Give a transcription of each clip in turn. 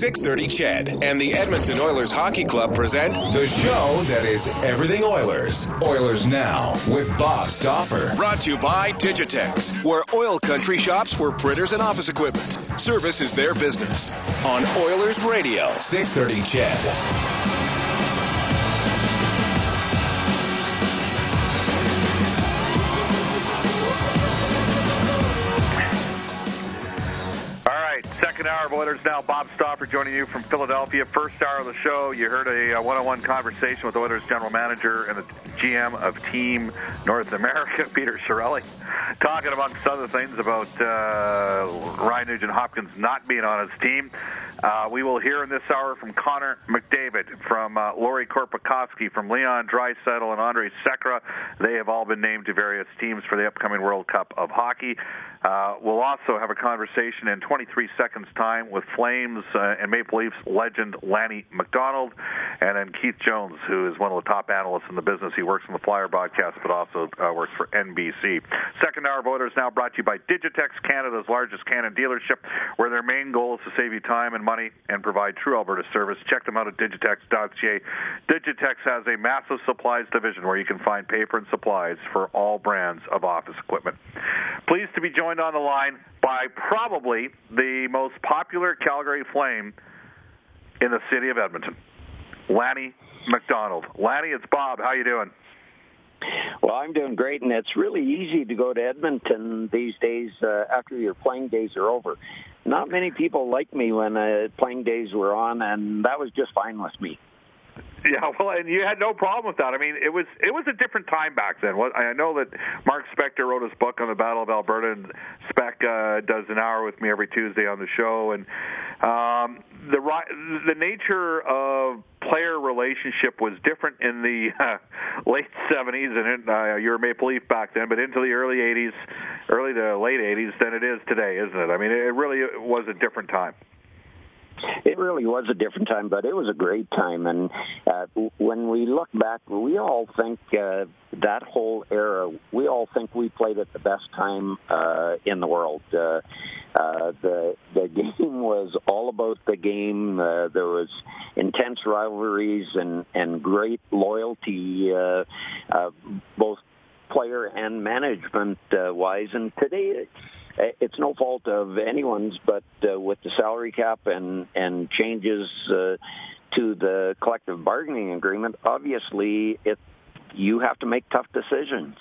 630 CHED and the Edmonton Oilers Hockey Club present the show that is everything Oilers. Oilers Now with Bob Stauffer. Brought to you by Digitex, where oil country shops for printers and office equipment. Service is their business. On Oilers Radio, 630 CHED. Oilers Now. Bob Stauffer joining you from Philadelphia. First hour of the show, you heard a uh, one-on-one conversation with Oilers general manager and the GM of Team North America, Peter Chiarelli, talking amongst other things about uh, Ryan Nugent Hopkins not being on his team. Uh, we will hear in this hour from Connor McDavid, from uh, Lauri Korpikoski, from Leon Draisaitl and Andrej Sekera. They have all been named to various teams for the upcoming World Cup of Hockey. Uh, we'll also have a conversation in 23 seconds' time with Flames uh, and Maple Leafs legend Lanny McDonald, and then Keith Jones, who is one of the top analysts in the business. He works in the Flyer broadcast, but also uh, works for NBC. Second hour of Oilers now brought to you by Digitex, Canada's largest Canon dealership, where their main goal is to save you time and money and provide true Alberta service. Check them out at digitex.ca. Digitex has a massive supplies division where you can find paper and supplies for all brands of office equipment. Pleased to be joined on the line by probably the most popular Calgary Flame in the city of Edmonton, Lanny McDonald. Lanny, it's Bob. How you doing? Well, I'm doing great, and it's really easy to go to Edmonton these days uh, after your playing days are over. Not many people like me when uh, playing days were on, and that was just fine with me. Yeah, well, and you had no problem with that. I mean, it was it was a different time back then. What I know that Mark Spector wrote his book on the Battle of Alberta, and Spec uh, does an hour with me every Tuesday on the show, and um, the the nature of player relationship was different in the uh, late 70s, and uh, you're a Maple Leaf back then, but into the early 80s, early to late 80s than it is today, isn't it? I mean, it really was a different time. It really was a different time, but it was a great time. And uh, when we look back, we all think uh, that whole era, we all think we played at the best time uh, in the world. Uh, uh, the the game was all about the game. Uh, there was intense rivalries and and great loyalty, uh, uh, both player and management uh, wise. And today it's no fault of anyone's, but uh, with the salary cap and and changes uh, to the collective bargaining agreement, obviously it you have to make tough decisions.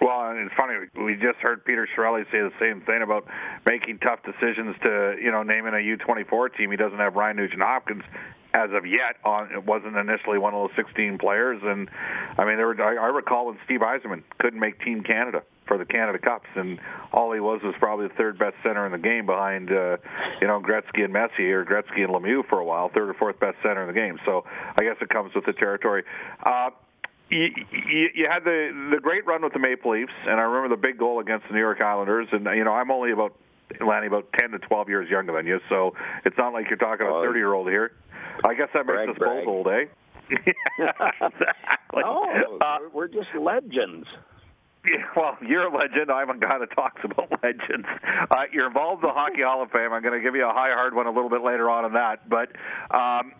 Well, and it's funny. We just heard Peter Chiarelli say the same thing about making tough decisions to, you know, naming a U24 team. He doesn't have Ryan Nugent Hopkins as of yet. On it wasn't initially one of those 16 players, and I mean, there were. I, I recall when Steve Yzerman couldn't make Team Canada for the Canada Cups, and all he was was probably the third best center in the game behind, uh, you know, Gretzky and Messier, or Gretzky and Lemieux for a while, third or fourth best center in the game. So I guess it comes with the territory. Uh, you, you, you had the the great run with the Maple Leafs, and I remember the big goal against the New York Islanders. And you know, I'm only about Lanny about 10 to 12 years younger than you, so it's not like you're talking a 30 year old here. I guess that makes us both old, eh? exactly. No, uh, we're just legends. Yeah, well, you're a legend. I'm a guy that talks about legends. Uh, you're involved in the Hockey Hall of Fame. I'm going to give you a high hard one a little bit later on in that. But um,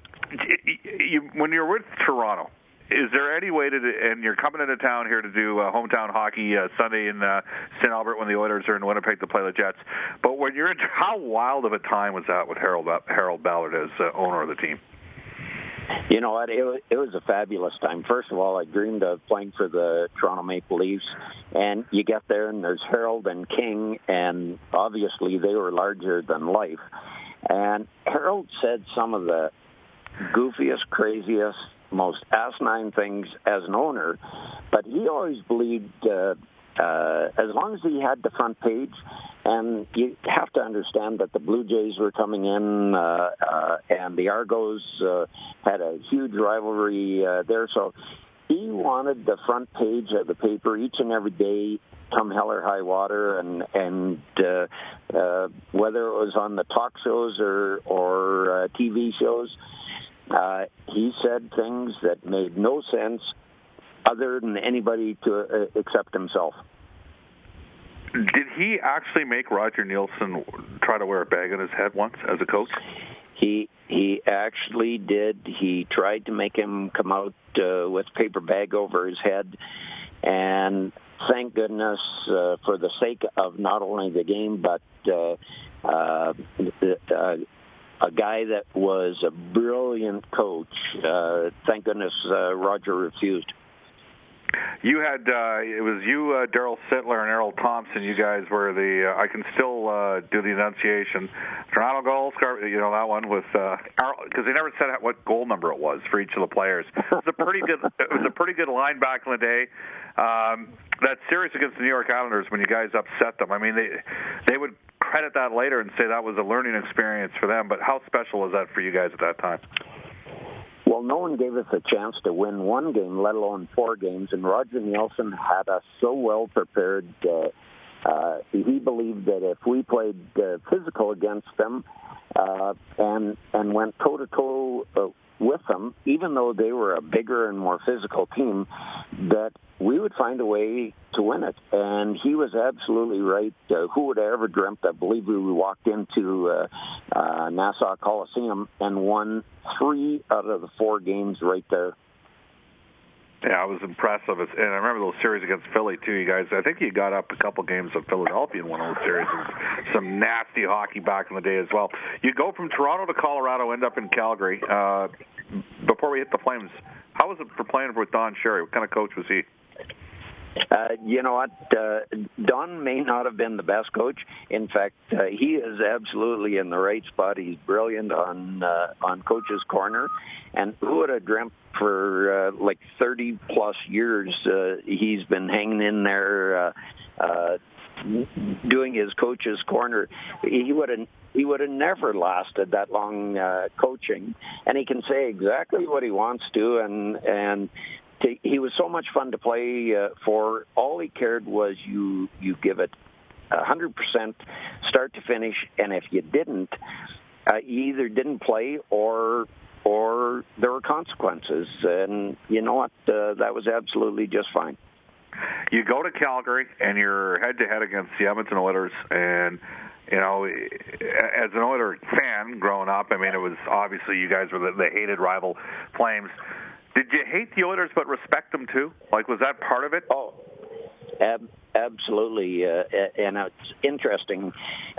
you, when you're with Toronto, is there any way to, and you're coming into town here to do uh, hometown hockey uh, Sunday in uh, St. Albert when the Oilers are in Winnipeg to play the Jets, but when you're in, how wild of a time was that with Harold Harold Ballard as uh, owner of the team? You know what? It it was a fabulous time. First of all, I dreamed of playing for the Toronto Maple Leafs, and you get there and there's Harold and King, and obviously they were larger than life. And Harold said some of the goofiest, craziest, most asinine things as an owner, but he always believed uh, uh, as long as he had the front page, and you have to understand that the Blue Jays were coming in, uh, uh, and the Argos uh, had a huge rivalry uh, there, so he wanted the front page of the paper each and every day come hell or high water and and uh, uh, whether it was on the talk shows or or uh, TV shows uh, he said things that made no sense other than anybody to uh, accept himself. Did he actually make Roger Neilson try to wear a bag on his head once as a coach? he he actually did. He tried to make him come out uh, with paper bag over his head, and thank goodness uh, for the sake of not only the game but uh, uh, uh, a guy that was a brilliant coach. Uh, thank goodness uh, Roger refused. You had uh, it was you, uh, Darryl Sittler, and Errol Thompson. You guys were the. Uh, I can still uh, do the enunciation. Toronto goal, you know that one with because uh, they never said what goal number it was for each of the players. It was a pretty good. it was a pretty good line back in the day. Um, that series against the New York Islanders when you guys upset them. I mean, they they would credit that later and say that was a learning experience for them. But how special was that for you guys at that time? Well, no one gave us a chance to win one game, let alone four games, and Roger Neilson had us so well prepared. Uh, uh, he believed that if we played uh, physical against them uh, and and went toe to toe with them, even though they were a bigger and more physical team, that we would find a way to win it. And he was absolutely right. Uh, who would have ever dreamt? I believe we walked into uh, uh, Nassau Coliseum and won three out of the four games right there. Yeah, it was impressive. And I remember those series against Philly too. You guys, I think you got up a couple games of Philadelphia in one of those series. Some nasty hockey back in the day as well. You go from Toronto to Colorado, end up in Calgary. Uh, before we hit the Flames, how was it for playing with Don Cherry? What kind of coach was he? Uh, you know what? Uh, Don may not have been the best coach. In fact, uh, he is absolutely in the right spot. He's brilliant on uh, on coach's corner, and who would have dreamt for uh, like 30 plus years uh, he's been hanging in there. Uh, uh, doing his coach's corner, he would have he would have never lasted that long uh, coaching, and he can say exactly what he wants to, and and to, he was so much fun to play uh, for. All he cared was you you give it a hundred percent, start to finish, and if you didn't, uh, you either didn't play or or there were consequences. And you know what? Uh, that was absolutely just fine. You go to Calgary and you're head to head against the Edmonton Oilers, and you know, as an Oilers fan growing up, I mean, it was obviously you guys were the, the hated rival Flames. Did you hate the Oilers but respect them too? Like, was that part of it? Oh, ab- absolutely. Uh, and it's interesting.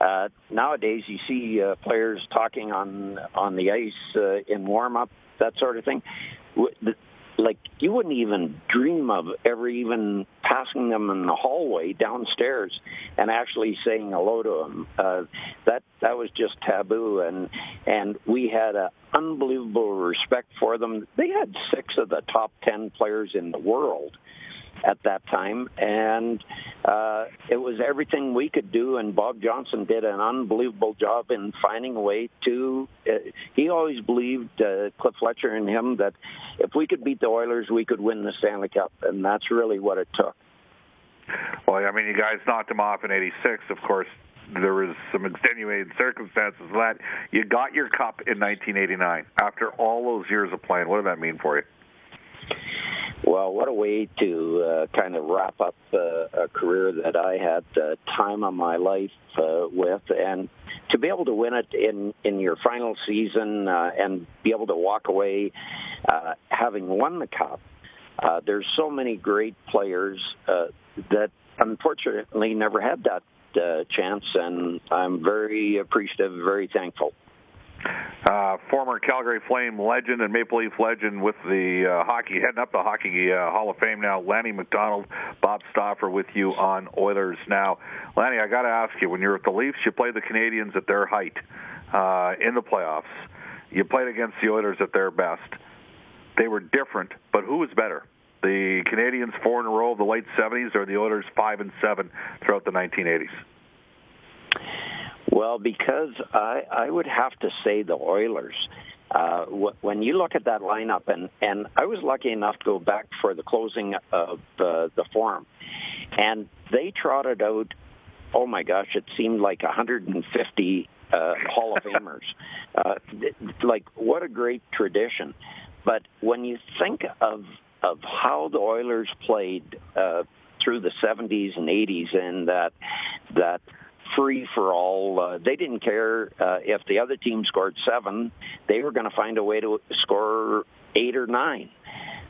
Uh, nowadays, you see uh, players talking on on the ice uh, in warm up, that sort of thing. Like you wouldn't even dream of ever even passing them in the hallway downstairs and actually saying hello to them. Uh, that that was just taboo, and and we had a unbelievable respect for them. They had six of the top ten players in the world at that time, and uh, it was everything we could do. And Bob Johnson did an unbelievable job in finding a way to. Uh, he always believed uh, Cliff Fletcher and him that if we could beat the Oilers, we could win the Stanley Cup, and that's really what it took. Well, I mean, you guys knocked him off in '86, of course. There was some extenuating circumstances that you got your cup in 1989 after all those years of playing. What did that mean for you? Well, what a way to uh, kind of wrap up uh, a career that I had uh, time of my life uh, with, and to be able to win it in in your final season uh, and be able to walk away uh, having won the cup. Uh, there's so many great players uh, that unfortunately never had that uh, chance, and I'm very appreciative, very thankful. Uh, former Calgary Flame legend and Maple Leaf legend with the uh, hockey, heading up the Hockey uh, Hall of Fame now, Lanny McDonald, Bob Stauffer with you on Oilers Now. Lanny, I got to ask you, when you're at the Leafs, you played the Canadiens at their height uh, in the playoffs. You played against the Oilers at their best. They were different, but who was better? The Canadiens four in a row of the late 70s or the Oilers five and seven throughout the 1980s? Well, because I, I would have to say the Oilers. Uh, when you look at that lineup, and, and I was lucky enough to go back for the closing of the, the forum, and they trotted out, oh my gosh, it seemed like 150 uh, Hall of Famers. Uh, like, what a great tradition. But when you think of of how the Oilers played uh, through the 70s and 80s, and that that free for all. Uh, they didn't care uh, if the other team scored seven; they were going to find a way to score eight or nine.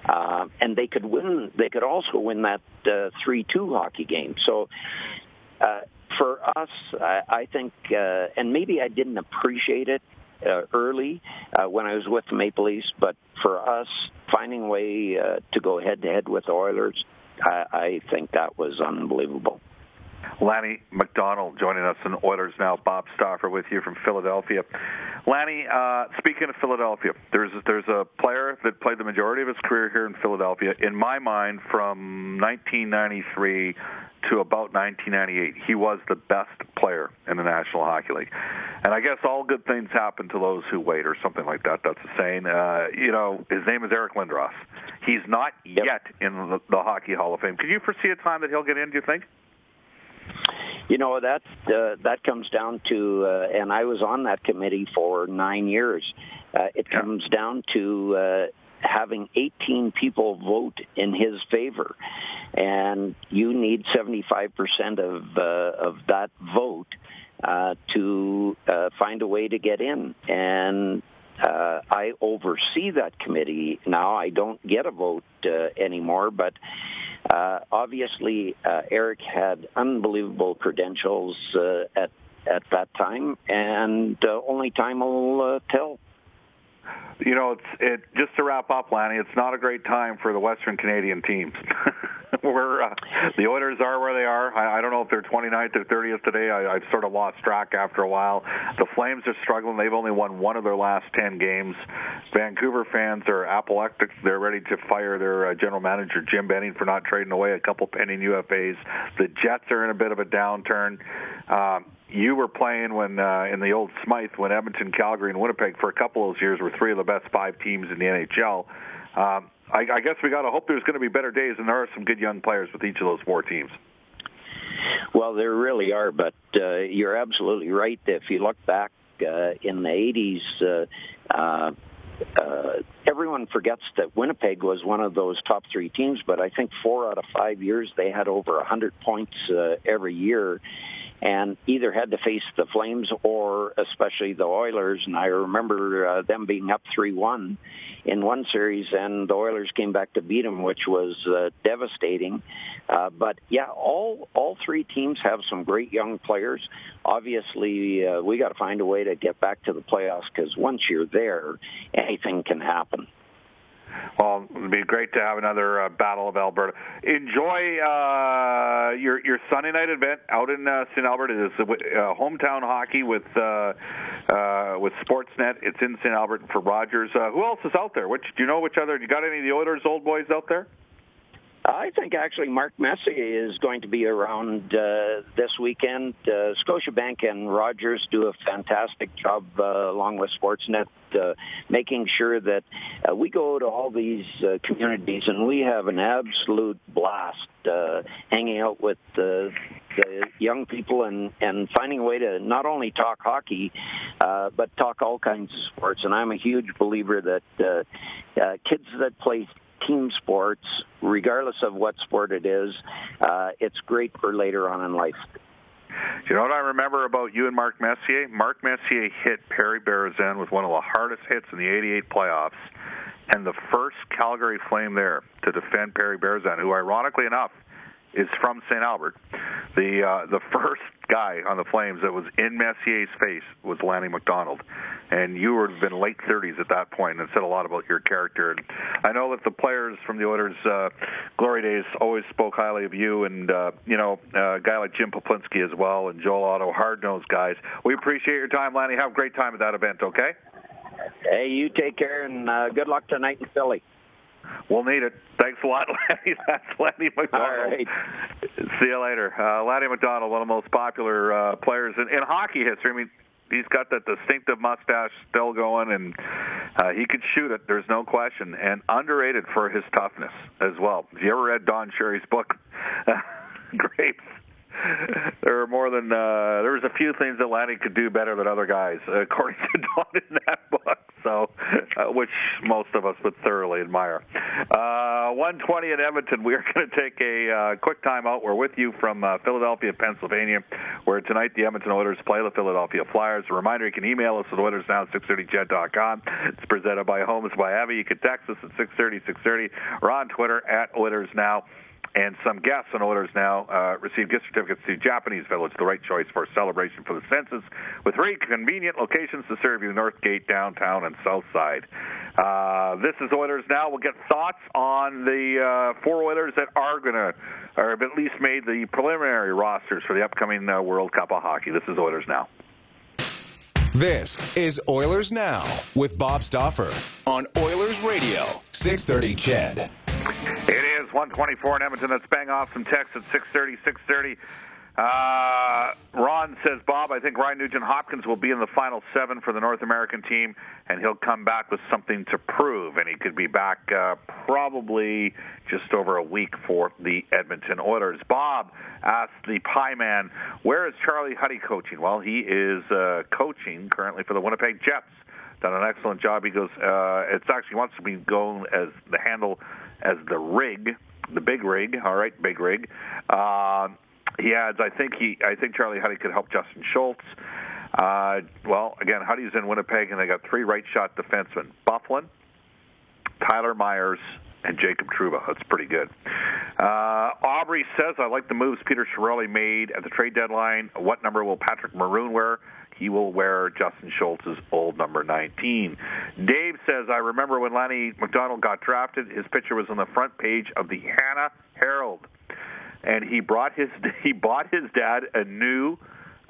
Uh, and they could win. They could also win that uh, three-two hockey game. So, uh, for us, I, I think, uh, and maybe I didn't appreciate it early when I was with the Maple Leafs, but for us, finding a way to go head-to-head with the Oilers, I, I think that was unbelievable. Lanny McDonald joining us in Oilers Now. Bob Stauffer with you from Philadelphia. Lanny, uh, speaking of Philadelphia, there's there's a player that played the majority of his career here in Philadelphia. In my mind, from 1993 to about 1998, he was the best player in the National Hockey League. And I guess all good things happen to those who wait, or something like that. That's the saying. Uh, you know, his name is Eric Lindros. He's not yep. yet in the, the Hockey Hall of Fame. Can you foresee a time that he'll get in? Do you think? You know that uh, that comes down to, uh, and I was on that committee for nine years. Uh, it yeah. comes down to uh, having 18 people vote in his favor, and you need 75% of uh, of that vote uh, to uh, find a way to get in. And uh, I oversee that committee now. I don't get a vote uh, anymore, but uh, obviously, uh, Eric had unbelievable credentials uh, at at that time, and uh, only time will uh, tell. You know, it's it. Just to wrap up, Lanny, it's not a great time for the Western Canadian teams. We're uh, the Oilers are where they are. I, I don't know if they're 29th or 30th today. I, I've sort of lost track after a while. The Flames are struggling. They've only won one of their last 10 games. Vancouver fans are apoplectic. They're ready to fire their uh, general manager Jim Benning for not trading away a couple pending UFAs. The Jets are in a bit of a downturn. Um, you were playing when uh, in the old Smythe when Edmonton, Calgary, and Winnipeg for a couple of those years were three of the best five teams in the NHL. Um, I, I guess we got to hope there's going to be better days, and there are some good young players with each of those four teams. Well, there really are, but uh, you're absolutely right. If you look back uh, in the 80s, uh, uh, uh, everyone forgets that Winnipeg was one of those top three teams, but I think four out of five years they had over 100 points uh, every year and either had to face the Flames or especially the Oilers. And I remember uh, them being up 3 1 in one series, and the Oilers came back to beat them, which was uh, devastating. Uh, but yeah, all all three teams have some great young players. Obviously, uh, we got to find a way to get back to the playoffs because once you're there, anything can happen. Well, it'd be great to have another uh, Battle of Alberta. Enjoy uh, your your Sunday night event out in uh, St. Albert. It is uh, hometown hockey with uh, uh, with Sportsnet. It's in St. Albert for Rogers. Uh, who else is out there? Which do you know? Which other? You got any of the Oilers old boys out there? I think actually Mark Messier is going to be around uh, this weekend. Uh, Scotiabank and Rogers do a fantastic job uh, along with Sportsnet, uh, making sure that uh, we go to all these uh, communities and we have an absolute blast uh, hanging out with the, the young people and, and finding a way to not only talk hockey, uh, but talk all kinds of sports. And I'm a huge believer that uh, uh, kids that play team sports, regardless of what sport it is, uh, it's great for later on in life. You know what I remember about you and Mark Messier? Mark Messier hit Perry Berezan with one of the hardest hits in the 88 playoffs, and the first Calgary Flame there to defend Perry Berezan, who ironically enough is from St. Albert. The uh, the first guy on the Flames that was in Messier's face was Lanny McDonald, and you were been late 30s at that point, and said a lot about your character. And I know that the players from the Oilers' uh, glory days always spoke highly of you, and uh, you know uh, a guy like Jim Peplinski as well, and Joel Otto, hard-nosed guys. We appreciate your time, Lanny. Have a great time at that event. Okay. Hey, you take care, and uh, good luck tonight in Philly. We'll need it. Thanks a lot, Lanny. That's Lanny McDonald. All right. See you later. Uh, Lanny McDonald, one of the most popular uh, players in, in hockey history. I mean, he's got that distinctive mustache still going, and uh, he could shoot it. There's no question, and underrated for his toughness as well. If you ever read Don Cherry's book, Grapes, there were more than uh, there was a few things that Lanny could do better than other guys, according to Don in that book. So uh, which most of us would thoroughly admire. Uh, 120 in Edmonton. We are going to take a uh, quick time out. We're with you from uh, Philadelphia, Pennsylvania, where tonight the Edmonton Oilers play the Philadelphia Flyers. A reminder, you can email us at OilersNow 630ched.com. It's presented by Homes by Avi. You can text us at 630 630 or on Twitter at Oilers Now and some guests and Oilers now uh, receive gift certificates to Japanese Village, the right choice for a celebration for the senses, with three convenient locations to serve you Northgate, downtown, and Southside. Uh, this is Oilers now. We'll get thoughts on the uh, four Oilers that are going to, or have at least made the preliminary rosters for the upcoming uh, World Cup of Hockey. This is Oilers now. This is Oilers Now with Bob Stauffer on Oilers Radio, 630 CHED. It is 124 in Edmonton. Let's bang off some text at 630, 630. Uh, Ron says, Bob, I think Ryan Nugent Hopkins will be in the final seven for the North American team, and he'll come back with something to prove, and he could be back uh, probably just over a week for the Edmonton Oilers. Bob asked the Pie Man, where is Charlie Huddy coaching? Well, he is uh, coaching currently for the Winnipeg Jets. Done an excellent job. He goes, uh, it's actually wants to be going as the handle as the rig, the big rig. All right, big rig. Uh, he adds, I think he, I think Charlie Huddy could help Justin Schultz. Uh, well, again, Huddy's in Winnipeg, and they got three right shot defensemen: Byfuglien, Tyler Myers, and Jacob Trouba. That's pretty good. Uh, Aubrey says, I like the moves Peter Chiarelli made at the trade deadline. What number will Patrick Maroon wear? He will wear Justin Schultz's old number 19. Dave says, I remember when Lanny McDonald got drafted, his picture was on the front page of the Hanna Herald and he brought his he bought his dad a new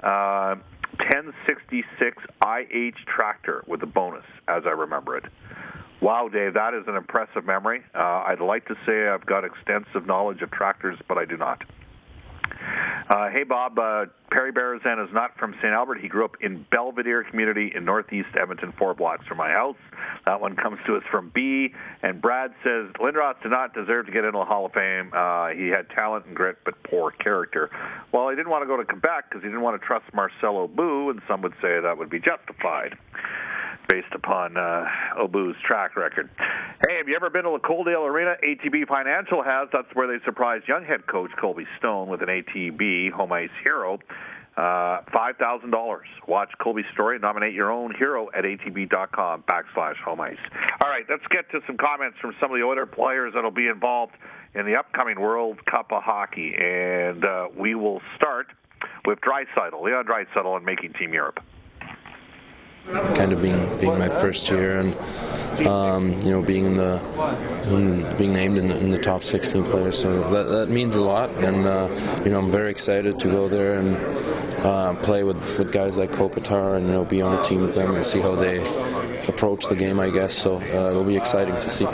uh, 1066 IH tractor with a bonus, as I remember it. Wow, Dave, that is an impressive memory. Uh, I'd like to say I've got extensive knowledge of tractors, but I do not. Uh, hey, Bob. Uh, Perry Berezan is not from St. Albert. He grew up in Belvedere community in northeast Edmonton, four blocks from my house. That one comes to us from B. And Brad says Lindros did not deserve to get into the Hall of Fame. Uh, he had talent and grit, but poor character. Well, he didn't want to go to Quebec because he didn't want to trust Marcel Aubut, and some would say that would be justified based upon uh, Aubut's track record. Hey, have you ever been to the Coaldale Arena? ATB Financial has. That's where they surprised young head coach Colby Stone with an ATB home ice hero. Uh, five thousand dollars. Watch Colby's story. Nominate your own hero at atb.com backslash home ice. All right, let's get to some comments from some of the other players that'll be involved in the upcoming World Cup of Hockey, and uh, we will start with Draisaitl, Leon Draisaitl, and making Team Europe kind of being being my first year and um, you know being in the in, being named in the, in the, top 16 players so that, that means a lot and uh, you know I'm very excited to go there and uh, play with, with guys like Kopitar and you know be on a team with them and see how they approach the game I guess so uh, it'll be exciting to see.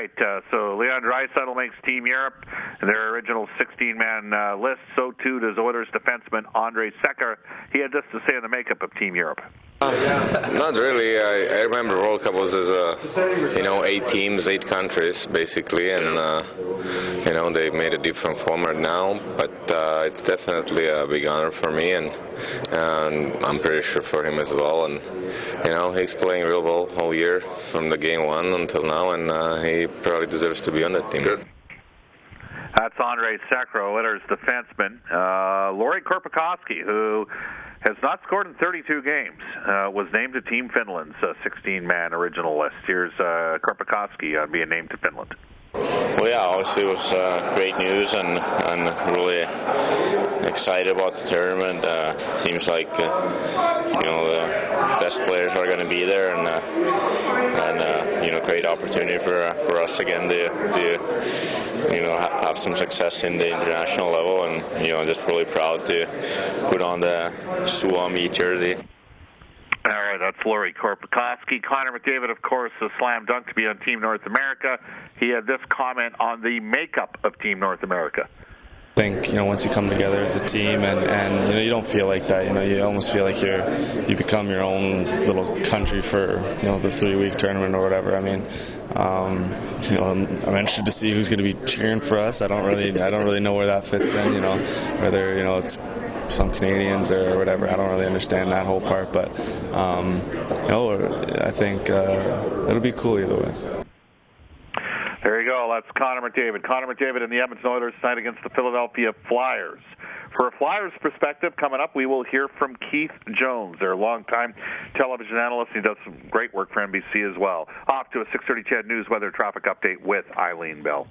Right, uh, so Leon Draisaitl makes Team Europe their original 16-man uh, list. So too does Oilers defenseman Andrej Sekera. He had this to say on the makeup of Team Europe. Not really. I, I, remember World Cup was as a, you know, eight teams, eight countries basically, and uh, you know they made a different format now. But uh, it's definitely a big honor for me, and and I'm pretty sure for him as well. And you know he's playing real well all year from the game one until now, and uh, he probably deserves to be on that team. Good. That's Andrej Sekera, Oilers defenseman. Uh, Lauri Korpikoski, who has not scored in 32 games, uh, was named to Team Finland's 16-man uh, original list. Here's uh, Korpikoski uh, being named to Finland. Well, yeah, obviously it was uh, great news and, and really excited about the tournament. Uh, it seems like uh, you know the best players are going to be there, and uh, and uh, you know great opportunity for uh, for us again to, to you know have some success in the international level, and you know just really proud to put on the Suomi jersey. All right, that's Lauri Korpikoski. Connor McDavid, of course, a slam dunk to be on Team North America. He had this comment on the makeup of Team North America. Think you know once you come together as a team and, and you know you don't feel like that you know you almost feel like you're you become your own little country for you know the three week tournament or whatever I mean um, you know I'm, I'm, interested to see who's going to be cheering for us I don't really I don't really know where that fits in you know whether you know it's some Canadians or whatever. I don't really understand that whole part, but um, you know, I think uh, it'll be cool either way. That's Connor McDavid. Connor McDavid and the Edmonton Oilers tonight against the Philadelphia Flyers. For a Flyers perspective, coming up, we will hear from Keith Jones, their longtime television analyst. He does some great work for NBC as well. Off to a 6:30 CHED News weather traffic update with Eileen Bell.